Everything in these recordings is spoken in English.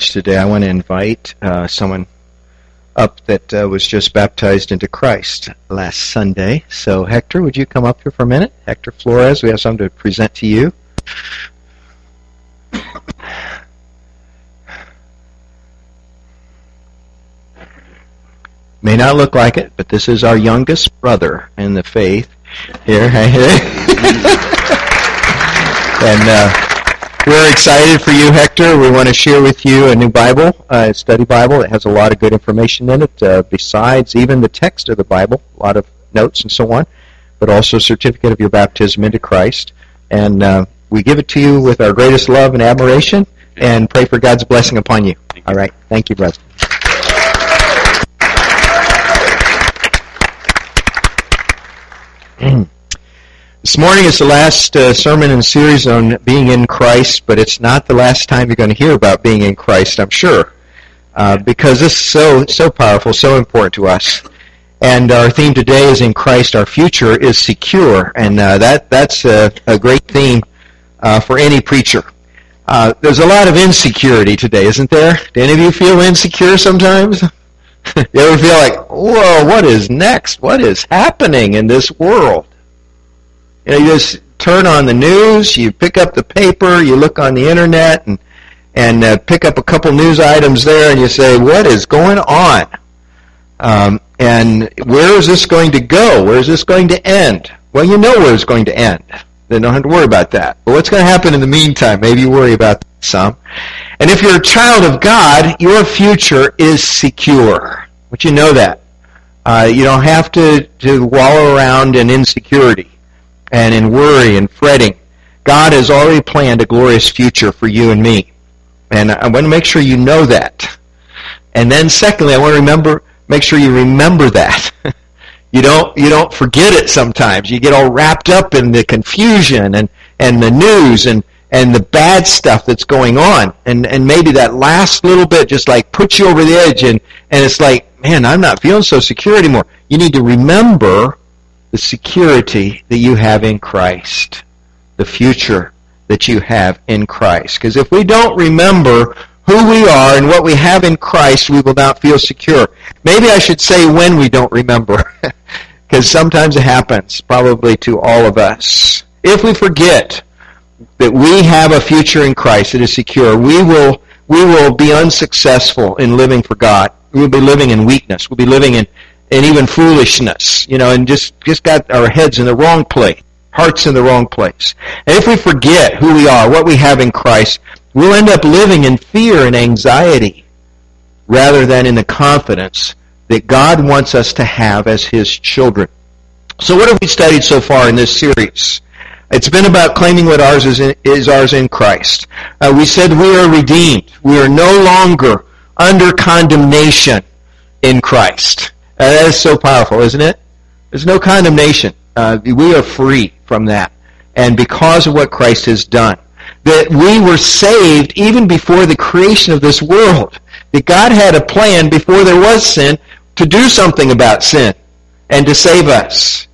today, I want to invite uh, someone up that uh, was just baptized into Christ last Sunday. So, Hector, would you come up here for a minute? Hector Flores, we have something to present to you. May not look like it, but this is our youngest brother in the faith. Here, and uh, we're excited for you, Hector. We want to share with you a new Bible, a study Bible. It has a lot of good information in it, uh, besides even the text of the Bible, a lot of notes and so on, but also a certificate of your baptism into Christ. And uh, we give it to you with our greatest love and admiration, and pray for God's blessing upon you. All right. Thank you, brother. This morning is the last uh, sermon in the series on being in Christ, but it's not the last time you're going to hear about being in Christ, I'm sure, uh, because this is so so powerful, so important to us. And our theme today is in Christ. Our future is secure, and uh, that that's a, a great theme uh, for any preacher. Uh, there's a lot of insecurity today, isn't there? Do any of you feel insecure sometimes? you ever feel like, whoa, what is next? What is happening in this world? You know, you just turn on the news, you pick up the paper, you look on the internet, and and uh, pick up a couple news items there, and you say, "What is going on?" Um, and where is this going to go? Where is this going to end? Well, you know where it's going to end. Then don't have to worry about that. But what's going to happen in the meantime? Maybe you worry about some. And if you're a child of God, your future is secure. But you know that. Uh, you don't have to, to wallow around in insecurity and in worry and fretting. God has already planned a glorious future for you and me. And I want to make sure you know that. And then secondly, I want to remember make sure you remember that. you don't you don't forget it sometimes. You get all wrapped up in the confusion and, and the news and, and the bad stuff that's going on. And and maybe that last little bit just like puts you over the edge and, and it's like, man, I'm not feeling so secure anymore. You need to remember the security that you have in Christ, the future that you have in Christ. Because if we don't remember who we are and what we have in Christ, we will not feel secure. Maybe I should say when we don't remember, because sometimes it happens, probably to all of us. If we forget that we have a future in Christ that is secure, we will we will be unsuccessful in living for God. We will be living in weakness. We'll be living in and even foolishness, you know, and just, just got our heads in the wrong place, hearts in the wrong place. And if we forget who we are, what we have in Christ, we'll end up living in fear and anxiety rather than in the confidence that God wants us to have as His children. So what have we studied so far in this series? It's been about claiming what ours is, in, is ours in Christ. Uh, we said we are redeemed. We are no longer under condemnation in Christ. That is so powerful, isn't it? There's no condemnation. Uh, we are free from that. And because of what Christ has done. That we were saved even before the creation of this world. That God had a plan before there was sin to do something about sin and to save us.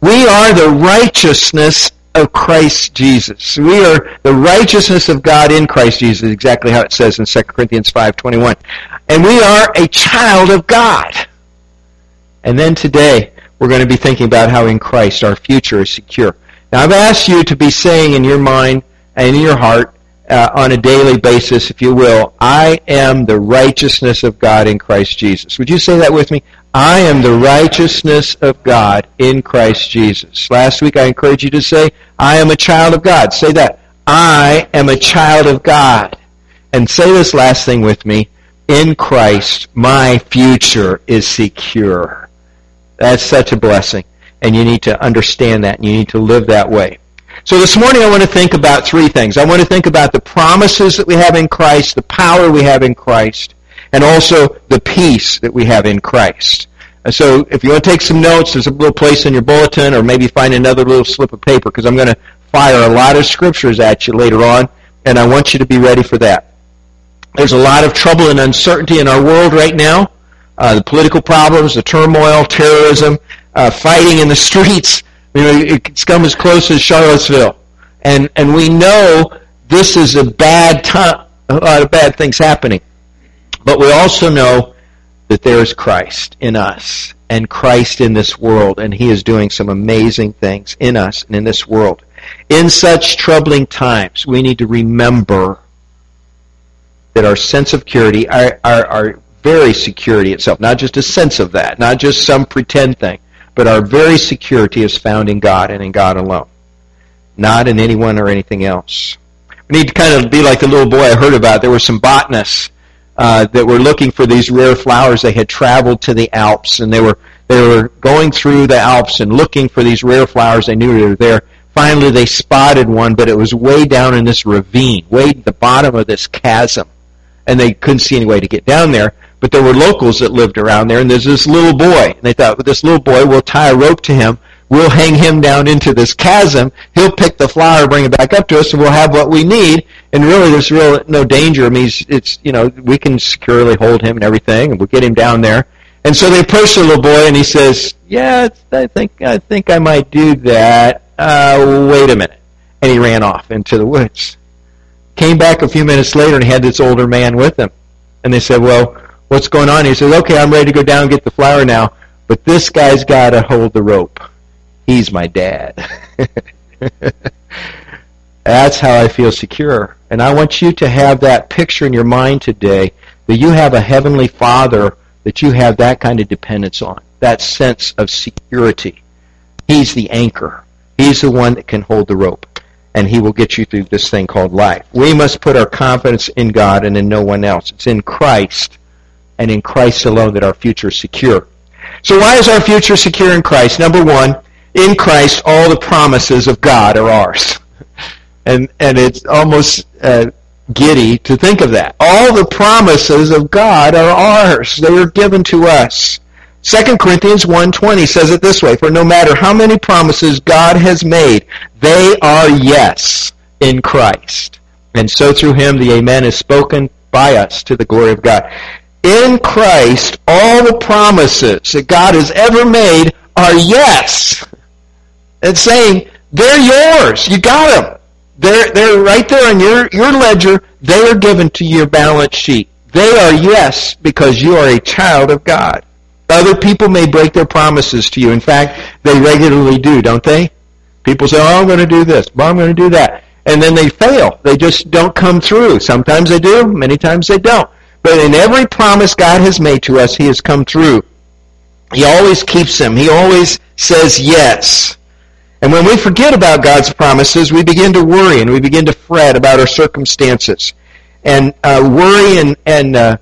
We are the righteousness of Christ Jesus. We are the righteousness of God in Christ Jesus, exactly how it says in 2 Corinthians 5.21. And we are a child of God. And then today, we're going to be thinking about how in Christ our future is secure. Now, I've asked you to be saying in your mind and in your heart uh, on a daily basis, if you will, I am the righteousness of God in Christ Jesus. Would you say that with me? I am the righteousness of God in Christ Jesus. Last week I encouraged you to say, I am a child of God. Say that. I am a child of God. And say this last thing with me. In Christ, my future is secure. That's such a blessing. And you need to understand that and you need to live that way. So this morning I want to think about three things. I want to think about the promises that we have in Christ, the power we have in Christ, and also the peace that we have in Christ. And so if you want to take some notes, there's a little place in your bulletin or maybe find another little slip of paper because I'm going to fire a lot of scriptures at you later on and I want you to be ready for that. There's a lot of trouble and uncertainty in our world right now uh, the political problems, the turmoil, terrorism, uh, fighting in the streets. You know, it's come as close as Charlottesville, and and we know this is a bad time, a lot of bad things happening. But we also know that there is Christ in us and Christ in this world, and He is doing some amazing things in us and in this world. In such troubling times, we need to remember that our sense of purity, our, our, our very security itself, not just a sense of that, not just some pretend thing, but our very security is found in God and in God alone, not in anyone or anything else. We need to kind of be like the little boy I heard about. There were some botanists uh, that were looking for these rare flowers. They had traveled to the Alps, and they were they were going through the Alps and looking for these rare flowers. They knew they were there. Finally, they spotted one, but it was way down in this ravine, way at the bottom of this chasm, and they couldn't see any way to get down there. But there were locals that lived around there, and there's this little boy. And they thought, well, this little boy, we'll tie a rope to him. We'll hang him down into this chasm. He'll pick the flower, bring it back up to us, and we'll have what we need. And really, there's real no danger. I mean, it's, you know, we can securely hold him and everything, and we'll get him down there. And so they approach the little boy, and he says, "Yeah, I think I think I might do that. Uh, wait a minute." And he ran off into the woods. Came back a few minutes later, and he had this older man with him. And they said, "Well, what's going on? He says, okay, I'm ready to go down and get the flower now, but this guy's got to hold the rope. He's my dad. That's how I feel secure. And I want you to have that picture in your mind today that you have a heavenly Father that you have that kind of dependence on, that sense of security. He's the anchor. He's the one that can hold the rope. And he will get you through this thing called life. We must put our confidence in God and in no one else. It's in Christ and in Christ alone that our future is secure. So why is our future secure in Christ? Number one, in Christ, all the promises of God are ours. And, and it's almost uh, giddy to think of that. All the promises of God are ours. They are given to us. 2 Corinthians 1.20 says it this way, For no matter how many promises God has made, they are yes in Christ. And so through him the Amen is spoken by us to the glory of God in Christ, all the promises that God has ever made are yes. It's saying they're yours. You got them. They're, they're right there on your, your ledger. They are given to your balance sheet. They are yes because you are a child of God. Other people may break their promises to you. In fact, they regularly do, don't they? People say, oh, I'm going to do this. Well, I'm going to do that. And then they fail. They just don't come through. Sometimes they do. Many times they don't. But in every promise God has made to us, He has come through. He always keeps them. He always says yes. And when we forget about God's promises, we begin to worry and we begin to fret about our circumstances. And uh, worry and, and uh,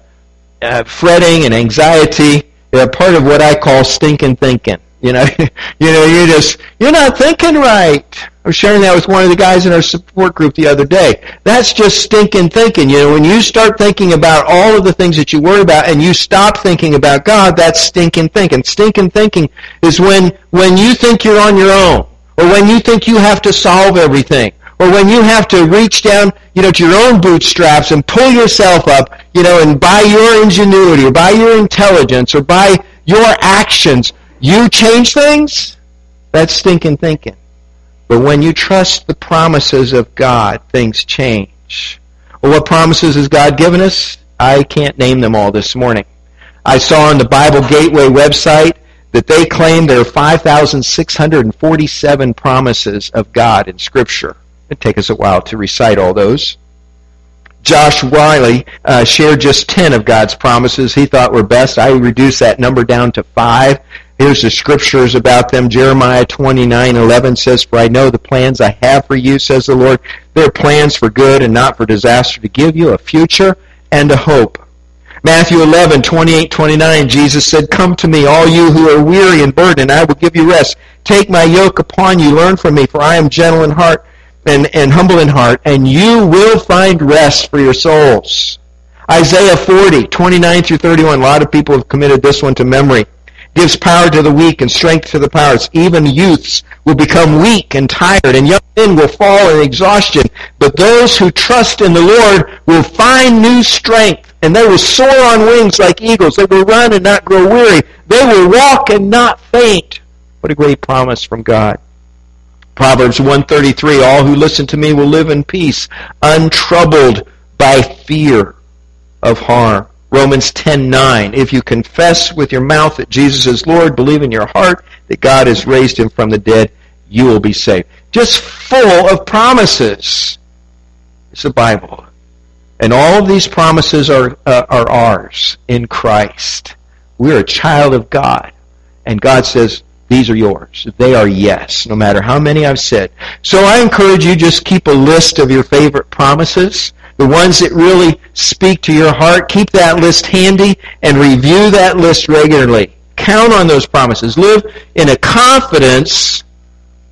uh, fretting and anxiety are part of what I call stinking thinking. You know, you know, you're just you're not thinking right. I was sharing that with one of the guys in our support group the other day. That's just stinking thinking. You know, when you start thinking about all of the things that you worry about and you stop thinking about God, that's stinking thinking. Stinking thinking is when when you think you're on your own, or when you think you have to solve everything, or when you have to reach down, you know, to your own bootstraps and pull yourself up, you know, and by your ingenuity or by your intelligence or by your actions you change things? That's stinking thinking. But when you trust the promises of God, things change. Well, what promises has God given us? I can't name them all this morning. I saw on the Bible Gateway website that they claim there are 5,647 promises of God in Scripture. It'd take us a while to recite all those. Josh Wiley uh, shared just 10 of God's promises he thought were best. I reduced that number down to five Here's the scriptures about them. Jeremiah 29:11 says, "For I know the plans I have for you," says the Lord. They're plans for good and not for disaster, to give you a future and a hope. Matthew 11, 28, 29, Jesus said, Come to me, all you who are weary and burdened, I will give you rest. Take my yoke upon you, learn from me, for I am gentle in heart and, and humble in heart, and you will find rest for your souls. Isaiah 40, 29 through 31. A lot of people have committed this one to memory gives power to the weak and strength to the powers. Even youths will become weak and tired, and young men will fall in exhaustion. But those who trust in the Lord will find new strength, and they will soar on wings like eagles. They will run and not grow weary. They will walk and not faint. What a great promise from God. Proverbs 133, All who listen to me will live in peace, untroubled by fear of harm. Romans 10:9 If you confess with your mouth that Jesus is Lord, believe in your heart that God has raised him from the dead, you will be saved. Just full of promises. It's the Bible. And all of these promises are uh, are ours in Christ. We're a child of God. And God says, these are yours. They are yes, no matter how many I've said. So I encourage you just keep a list of your favorite promises, the ones that really speak to your heart. Keep that list handy and review that list regularly. Count on those promises. Live in a confidence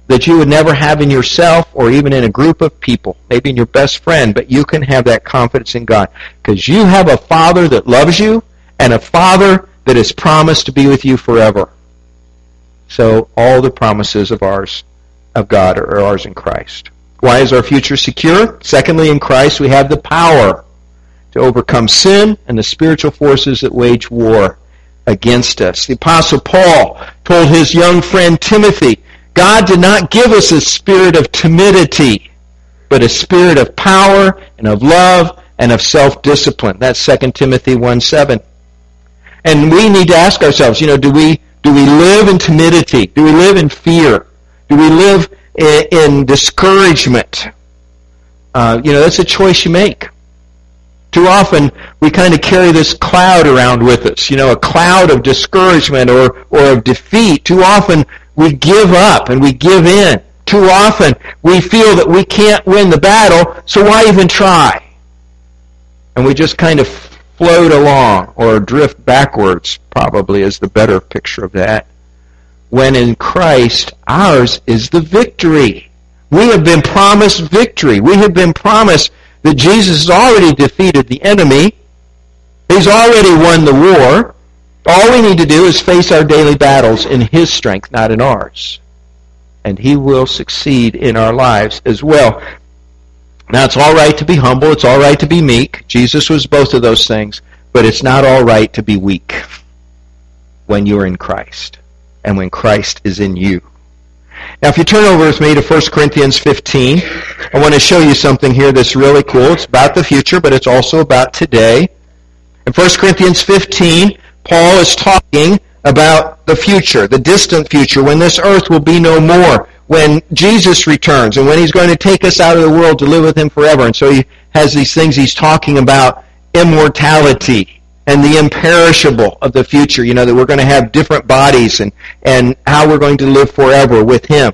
that you would never have in yourself or even in a group of people, maybe in your best friend, but you can have that confidence in God because you have a Father that loves you and a Father that has promised to be with you forever. So all the promises of ours, of God, are ours in Christ. Why is our future secure? Secondly, in Christ we have the power to overcome sin and the spiritual forces that wage war against us. The Apostle Paul told his young friend Timothy, God did not give us a spirit of timidity, but a spirit of power and of love and of self-discipline. That's 2 Timothy 1 7. And we need to ask ourselves, you know, do we do we live in timidity? Do we live in fear? Do we live in, in discouragement? Uh, you know, that's a choice you make. Too often, we kind of carry this cloud around with us, you know, a cloud of discouragement or, or of defeat. Too often, we give up and we give in. Too often, we feel that we can't win the battle, so why even try? And we just kind of float along or drift backwards, probably is the better picture of that. When in Christ, ours is the victory. We have been promised victory. We have been promised that Jesus has already defeated the enemy. He's already won the war. All we need to do is face our daily battles in His strength, not in ours. And He will succeed in our lives as well. Now, it's all right to be humble. It's all right to be meek. Jesus was both of those things. But it's not all right to be weak when you're in Christ and when Christ is in you. Now, if you turn over with me to 1 Corinthians 15, I want to show you something here that's really cool. It's about the future, but it's also about today. In 1 Corinthians 15, Paul is talking about the future, the distant future, when this earth will be no more, when Jesus returns and when he's going to take us out of the world to live with him forever. And so he has these things he's talking about immortality and the imperishable of the future. You know, that we're going to have different bodies and, and how we're going to live forever with him.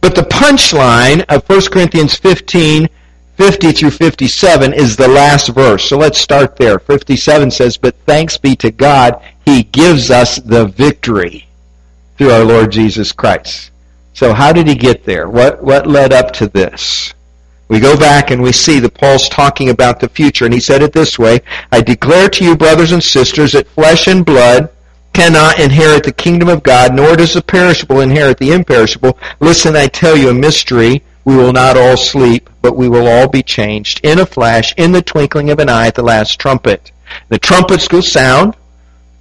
But the punchline of 1 Corinthians 15, 50 through 57 is the last verse. So let's start there. 57 says, But thanks be to God, He gives us the victory through our Lord Jesus Christ. So how did he get there? What, what led up to this? We go back and we see that Paul's talking about the future, and he said it this way, I declare to you, brothers and sisters, that flesh and blood cannot inherit the kingdom of God, nor does the perishable inherit the imperishable. Listen, I tell you a mystery. We will not all sleep, but we will all be changed in a flash, in the twinkling of an eye at the last trumpet. The trumpets will sound,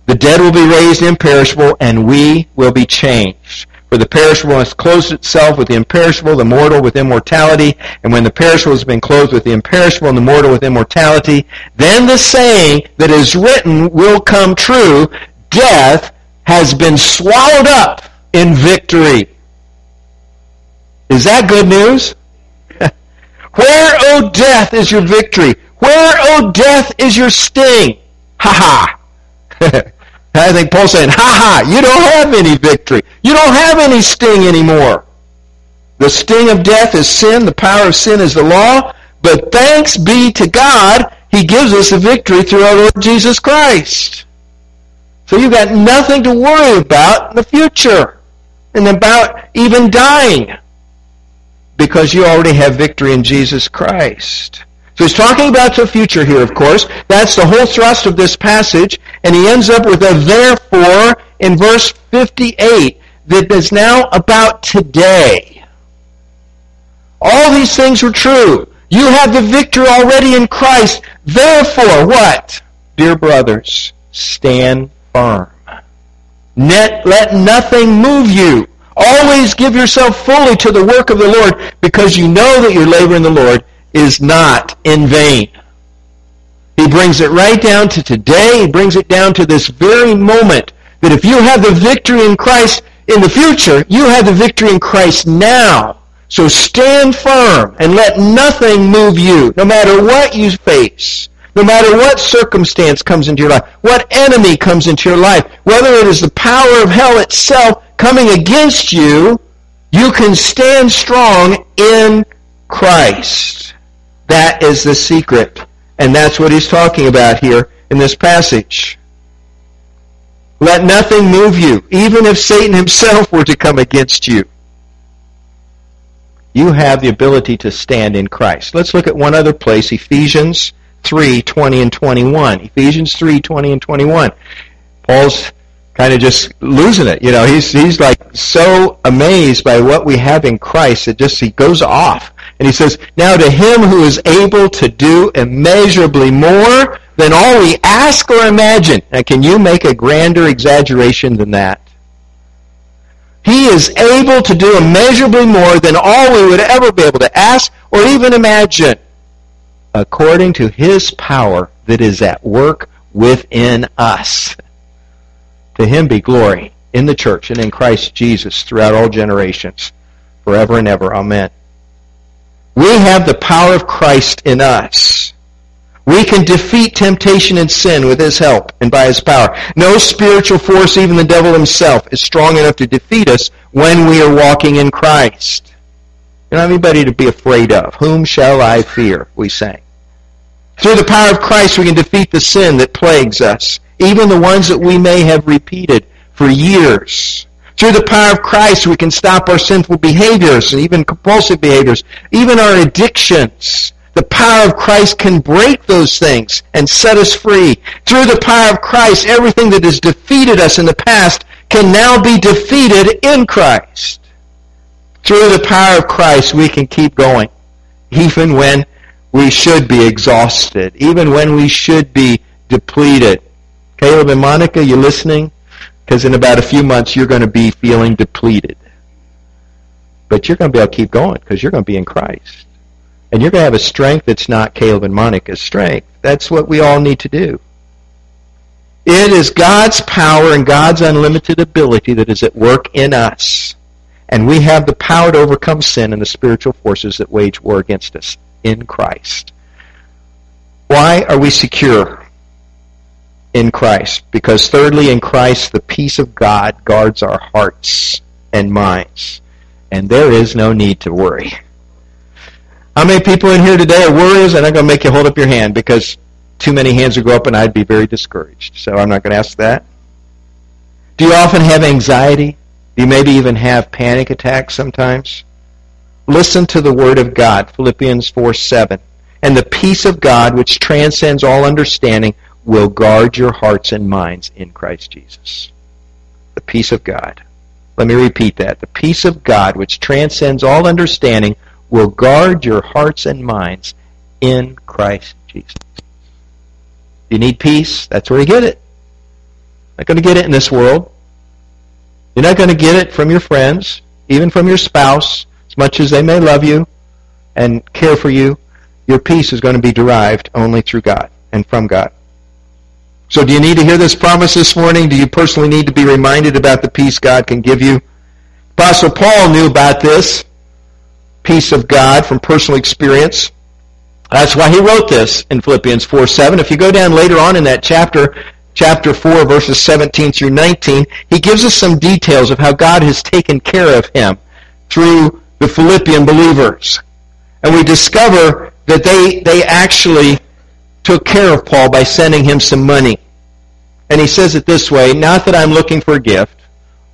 the dead will be raised imperishable, and we will be changed. For the perishable has clothed itself with the imperishable, the mortal with immortality. And when the perishable has been clothed with the imperishable and the mortal with immortality, then the saying that is written will come true. Death has been swallowed up in victory. Is that good news? Where, O oh, death, is your victory? Where, O oh, death, is your sting? Ha ha. I think Paul's saying, ha ha, you don't have any victory. You don't have any sting anymore. The sting of death is sin. The power of sin is the law. But thanks be to God, He gives us a victory through our Lord Jesus Christ. So you've got nothing to worry about in the future and about even dying because you already have victory in Jesus Christ. So he's talking about the future here, of course. That's the whole thrust of this passage. And he ends up with a therefore in verse 58 that is now about today. All these things were true. You have the victory already in Christ. Therefore, what? Dear brothers, stand firm. Net, let nothing move you. Always give yourself fully to the work of the Lord because you know that your labor in the Lord is not in vain. He brings it right down to today. He brings it down to this very moment that if you have the victory in Christ in the future, you have the victory in Christ now. So stand firm and let nothing move you, no matter what you face, no matter what circumstance comes into your life, what enemy comes into your life, whether it is the power of hell itself coming against you, you can stand strong in Christ. That is the secret. And that's what he's talking about here in this passage. Let nothing move you, even if Satan himself were to come against you. You have the ability to stand in Christ. Let's look at one other place, Ephesians 3, 20 and 21. Ephesians 3, 20 and 21. Paul's kind of just losing it. You know, he's, he's like so amazed by what we have in Christ that just he goes off. And he says, Now to him who is able to do immeasurably more than all we ask or imagine. Now, can you make a grander exaggeration than that? He is able to do immeasurably more than all we would ever be able to ask or even imagine, according to his power that is at work within us. To him be glory in the church and in Christ Jesus throughout all generations, forever and ever. Amen. We have the power of Christ in us. We can defeat temptation and sin with His help and by His power. No spiritual force, even the devil himself, is strong enough to defeat us when we are walking in Christ. You don't have anybody to be afraid of. Whom shall I fear? We say. Through the power of Christ, we can defeat the sin that plagues us, even the ones that we may have repeated for years. Through the power of Christ, we can stop our sinful behaviors and even compulsive behaviors, even our addictions. The power of Christ can break those things and set us free. Through the power of Christ, everything that has defeated us in the past can now be defeated in Christ. Through the power of Christ, we can keep going, even when we should be exhausted, even when we should be depleted. Caleb and Monica, you listening? Because in about a few months, you're going to be feeling depleted. But you're going to be able to keep going because you're going to be in Christ. And you're going to have a strength that's not Caleb and Monica's strength. That's what we all need to do. It is God's power and God's unlimited ability that is at work in us. And we have the power to overcome sin and the spiritual forces that wage war against us in Christ. Why are we secure in Christ? Because thirdly, in Christ, the peace of God guards our hearts and minds. And there is no need to worry. How many people in here today are worriers? And I'm going to make you hold up your hand because too many hands would go up and I'd be very discouraged. So I'm not going to ask that. Do you often have anxiety? Do you maybe even have panic attacks sometimes? Listen to the word of God, Philippians 4 7. And the peace of God, which transcends all understanding, will guard your hearts and minds in Christ Jesus. The peace of God. Let me repeat that. The peace of God, which transcends all understanding, will guard your hearts and minds in Christ Jesus. You need peace? That's where you get it. Not going to get it in this world. You're not going to get it from your friends, even from your spouse, as much as they may love you and care for you. Your peace is going to be derived only through God and from God. So do you need to hear this promise this morning? Do you personally need to be reminded about the peace God can give you? Apostle Paul knew about this peace of God from personal experience. That's why he wrote this in Philippians 4 7. If you go down later on in that chapter, chapter 4, verses 17 through 19, he gives us some details of how God has taken care of him through the Philippian believers. And we discover that they, they actually took care of Paul by sending him some money. And he says it this way, not that I'm looking for a gift,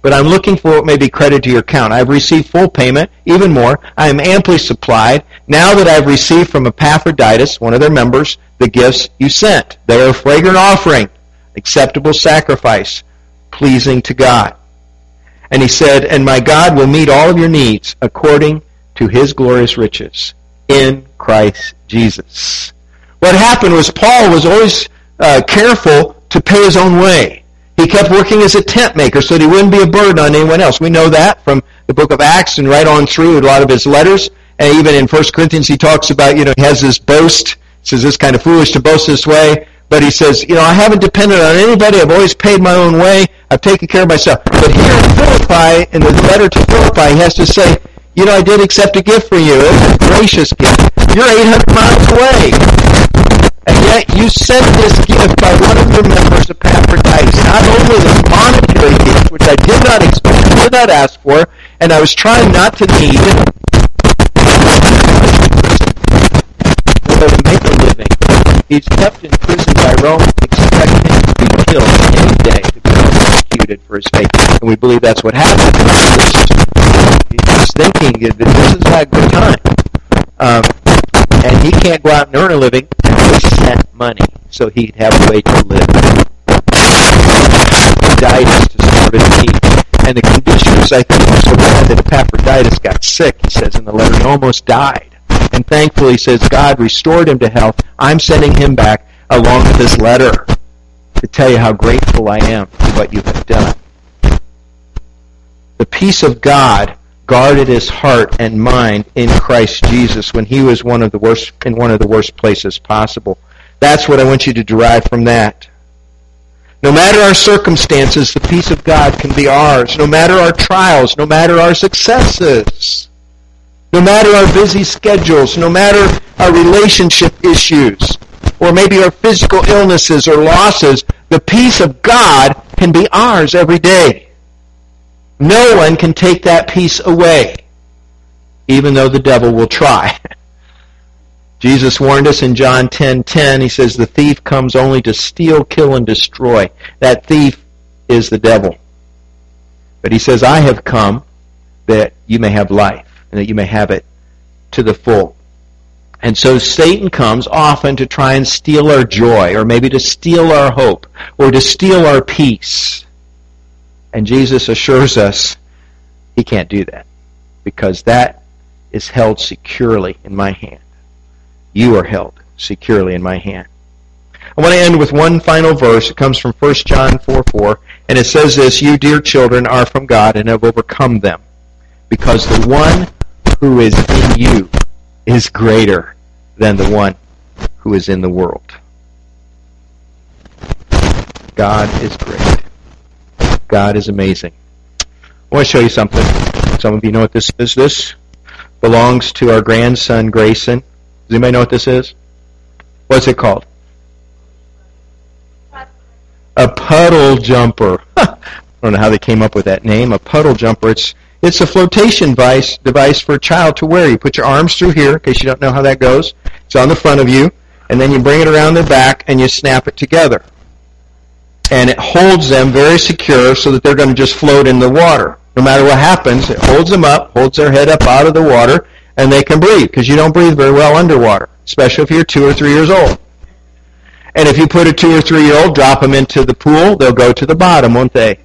but I'm looking for what may be credited to your account. I've received full payment, even more. I am amply supplied. Now that I've received from Epaphroditus, one of their members, the gifts you sent. They are a fragrant offering, acceptable sacrifice, pleasing to God. And he said, And my God will meet all of your needs according to his glorious riches in Christ Jesus. What happened was Paul was always uh, careful to pay his own way. He kept working as a tent maker so that he wouldn't be a burden on anyone else. We know that from the book of Acts and right on through a lot of his letters. And even in 1 Corinthians he talks about, you know, he has this boast He says it's kind of foolish to boast this way, but he says, you know, I haven't depended on anybody. I've always paid my own way. I've taken care of myself. But here in Philippi, in the letter to Philippi, he has to say, you know, I did accept a gift for you. It's a gracious gift. You're 800 miles away. You sent this gift by one of your members, Epaphroditus. Not only this monetary gift, which I did not expect, did not ask for, and I was trying not to need, to make a living. He's kept in prison by Rome, expecting to be killed any day to be executed for his faith. And we believe that's what happened. He's thinking that this is not a good time. Um, and he can't go out and earn a living, and he sent money so he'd have a way to live. Epaphroditus to serve his. And the conditions, I think, so bad that Epaphroditus got sick, he says in the letter. He almost died. And thankfully, says God restored him to health. I'm sending him back along with this letter to tell you how grateful I am for what you have done. The peace of God guarded his heart and mind in Christ Jesus when he was one of the worst in one of the worst places possible. That's what I want you to derive from that. No matter our circumstances, the peace of God can be ours. No matter our trials, no matter our successes. No matter our busy schedules, no matter our relationship issues, or maybe our physical illnesses or losses, the peace of God can be ours every day. No one can take that peace away, even though the devil will try. Jesus warned us in John 10:10. 10, 10, he says, "The thief comes only to steal, kill, and destroy." That thief is the devil. But he says, "I have come that you may have life." and that you may have it to the full. And so Satan comes often to try and steal our joy, or maybe to steal our hope, or to steal our peace. And Jesus assures us he can't do that, because that is held securely in my hand. You are held securely in my hand. I want to end with one final verse. It comes from 1 John 4 4, and it says this You, dear children, are from God and have overcome them, because the one who is in you is greater than the one who is in the world. God is great. God is amazing. I want to show you something. Some of you know what this is. This belongs to our grandson Grayson. Does anybody know what this is? What's it called? A puddle jumper. I don't know how they came up with that name. A puddle jumper. It's it's a flotation device, device for a child to wear. You put your arms through here, in case you don't know how that goes. It's on the front of you, and then you bring it around their back and you snap it together. And it holds them very secure so that they're going to just float in the water. No matter what happens, it holds them up, holds their head up out of the water, and they can breathe, because you don't breathe very well underwater, especially if you're two or three years old. And if you put a two or three year old, drop them into the pool, they'll go to the bottom, won't they?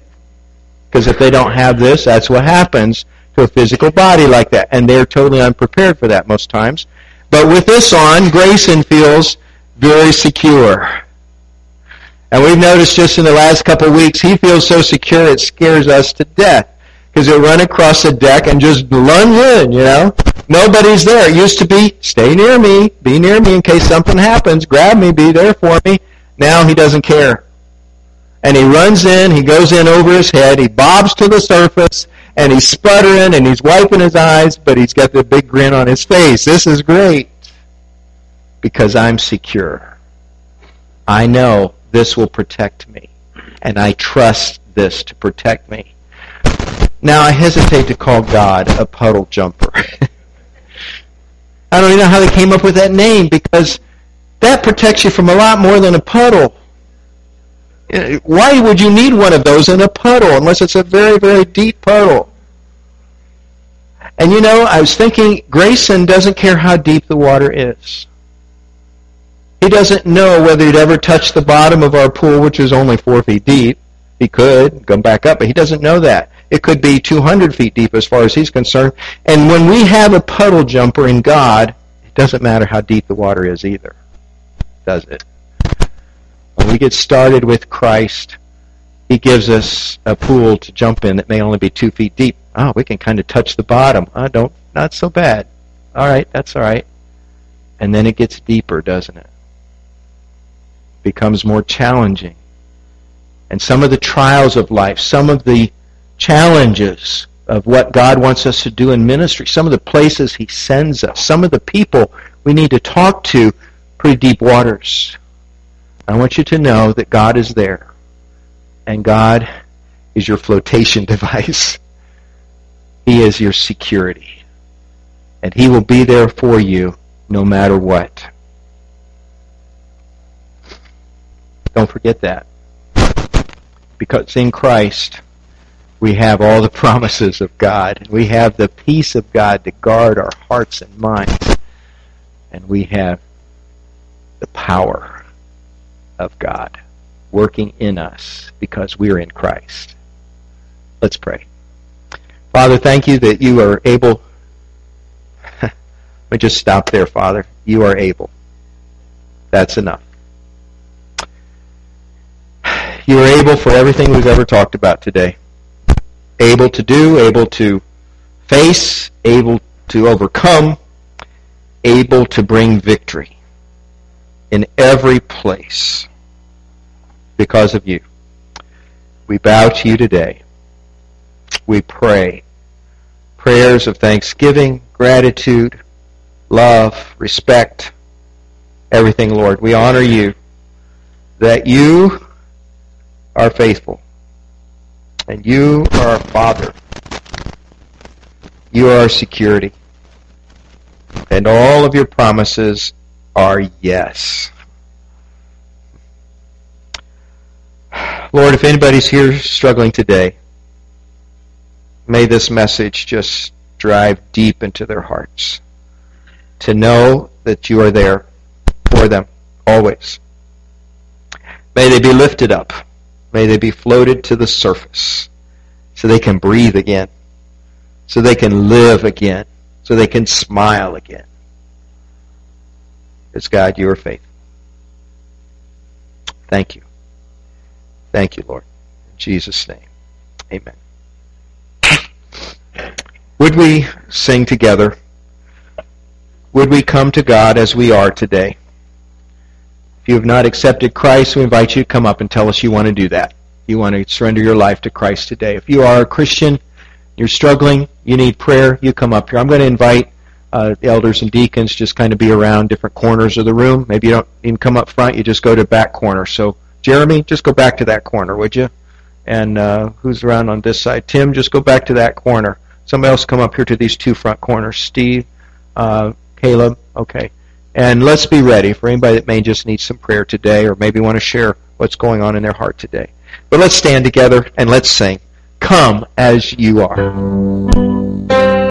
Because if they don't have this, that's what happens to a physical body like that. And they're totally unprepared for that most times. But with this on, Grayson feels very secure. And we've noticed just in the last couple of weeks, he feels so secure it scares us to death. Because he'll run across the deck and just lunge in, you know. Nobody's there. It used to be, stay near me, be near me in case something happens, grab me, be there for me. Now he doesn't care and he runs in, he goes in over his head, he bobs to the surface, and he's sputtering and he's wiping his eyes, but he's got the big grin on his face. This is great because I'm secure. I know this will protect me, and I trust this to protect me. Now, I hesitate to call God a puddle jumper. I don't even know how they came up with that name because that protects you from a lot more than a puddle. Uh, why would you need one of those in a puddle unless it's a very, very deep puddle? And you know, I was thinking Grayson doesn't care how deep the water is. He doesn't know whether he'd ever touch the bottom of our pool, which is only four feet deep. He could come back up, but he doesn't know that. It could be 200 feet deep as far as he's concerned. And when we have a puddle jumper in God, it doesn't matter how deep the water is either, does it? When we get started with Christ, He gives us a pool to jump in that may only be two feet deep. Oh, we can kind of touch the bottom. Oh, don't, not so bad. All right, that's all right. And then it gets deeper, doesn't it? Becomes more challenging. And some of the trials of life, some of the challenges of what God wants us to do in ministry, some of the places He sends us, some of the people we need to talk to, pretty deep waters. I want you to know that God is there. And God is your flotation device. He is your security. And He will be there for you no matter what. Don't forget that. Because in Christ, we have all the promises of God. We have the peace of God to guard our hearts and minds. And we have the power of God working in us because we're in Christ. Let's pray. Father, thank you that you are able. Let me just stop there, Father. You are able. That's enough. You are able for everything we've ever talked about today. Able to do, able to face, able to overcome, able to bring victory in every place because of you. We bow to you today. We pray prayers of thanksgiving, gratitude, love, respect, everything, Lord. We honor you that you are faithful and you are our Father. You are our security. And all of your promises are yes. Lord, if anybody's here struggling today, May this message just drive deep into their hearts to know that you are there for them always. May they be lifted up. May they be floated to the surface so they can breathe again, so they can live again, so they can smile again. Because God, you are faithful. Thank you. Thank you, Lord. In Jesus' name, amen. Would we sing together? Would we come to God as we are today? If you have not accepted Christ, we invite you to come up and tell us you want to do that. You want to surrender your life to Christ today. If you are a Christian, you're struggling, you need prayer, you come up here. I'm going to invite uh, the elders and deacons just kind of be around different corners of the room. Maybe you don't even come up front, you just go to back corner. So, Jeremy, just go back to that corner, would you? And uh, who's around on this side? Tim, just go back to that corner. Somebody else come up here to these two front corners. Steve, uh, Caleb, okay. And let's be ready for anybody that may just need some prayer today or maybe want to share what's going on in their heart today. But let's stand together and let's sing, Come as you are.